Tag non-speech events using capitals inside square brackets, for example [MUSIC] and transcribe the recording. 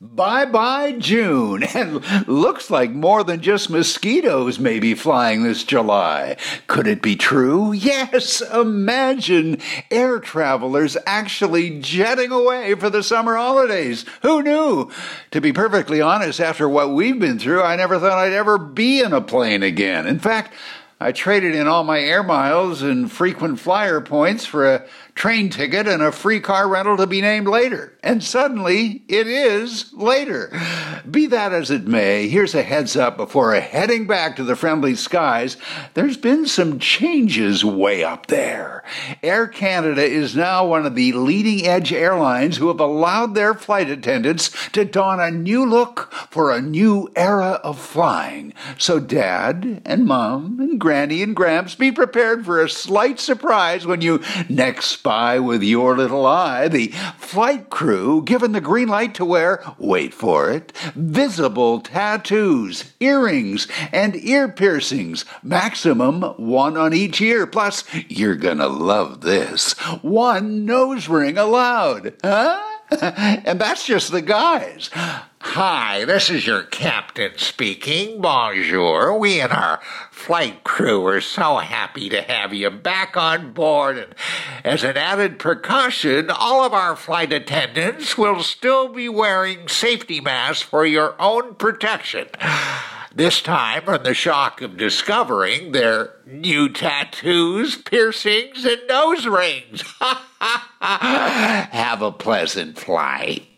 Bye bye June, [LAUGHS] and looks like more than just mosquitoes may be flying this July. Could it be true? Yes, imagine air travelers actually jetting away for the summer holidays. Who knew? To be perfectly honest, after what we've been through, I never thought I'd ever be in a plane again. In fact, I traded in all my air miles and frequent flyer points for a train ticket and a free car rental to be named later. And suddenly, it is later. Be that as it may, here's a heads up before heading back to the friendly skies. There's been some changes way up there. Air Canada is now one of the leading edge airlines who have allowed their flight attendants to don a new look for a new era of flying. So, Dad and Mom and Granny and Gramps, be prepared for a slight surprise when you next spy with your little eye, the flight crew given the green light to wear, wait for it, visible tattoos, earrings, and ear piercings, maximum one on each ear. Plus, you're gonna love this one nose ring allowed. Huh? [LAUGHS] and that's just the guys. Hi, this is your captain speaking. Bonjour. We and our flight crew are so happy to have you back on board. And as an added precaution, all of our flight attendants will still be wearing safety masks for your own protection. This time from the shock of discovering their new tattoos, piercings, and nose rings. [LAUGHS] have a pleasant flight.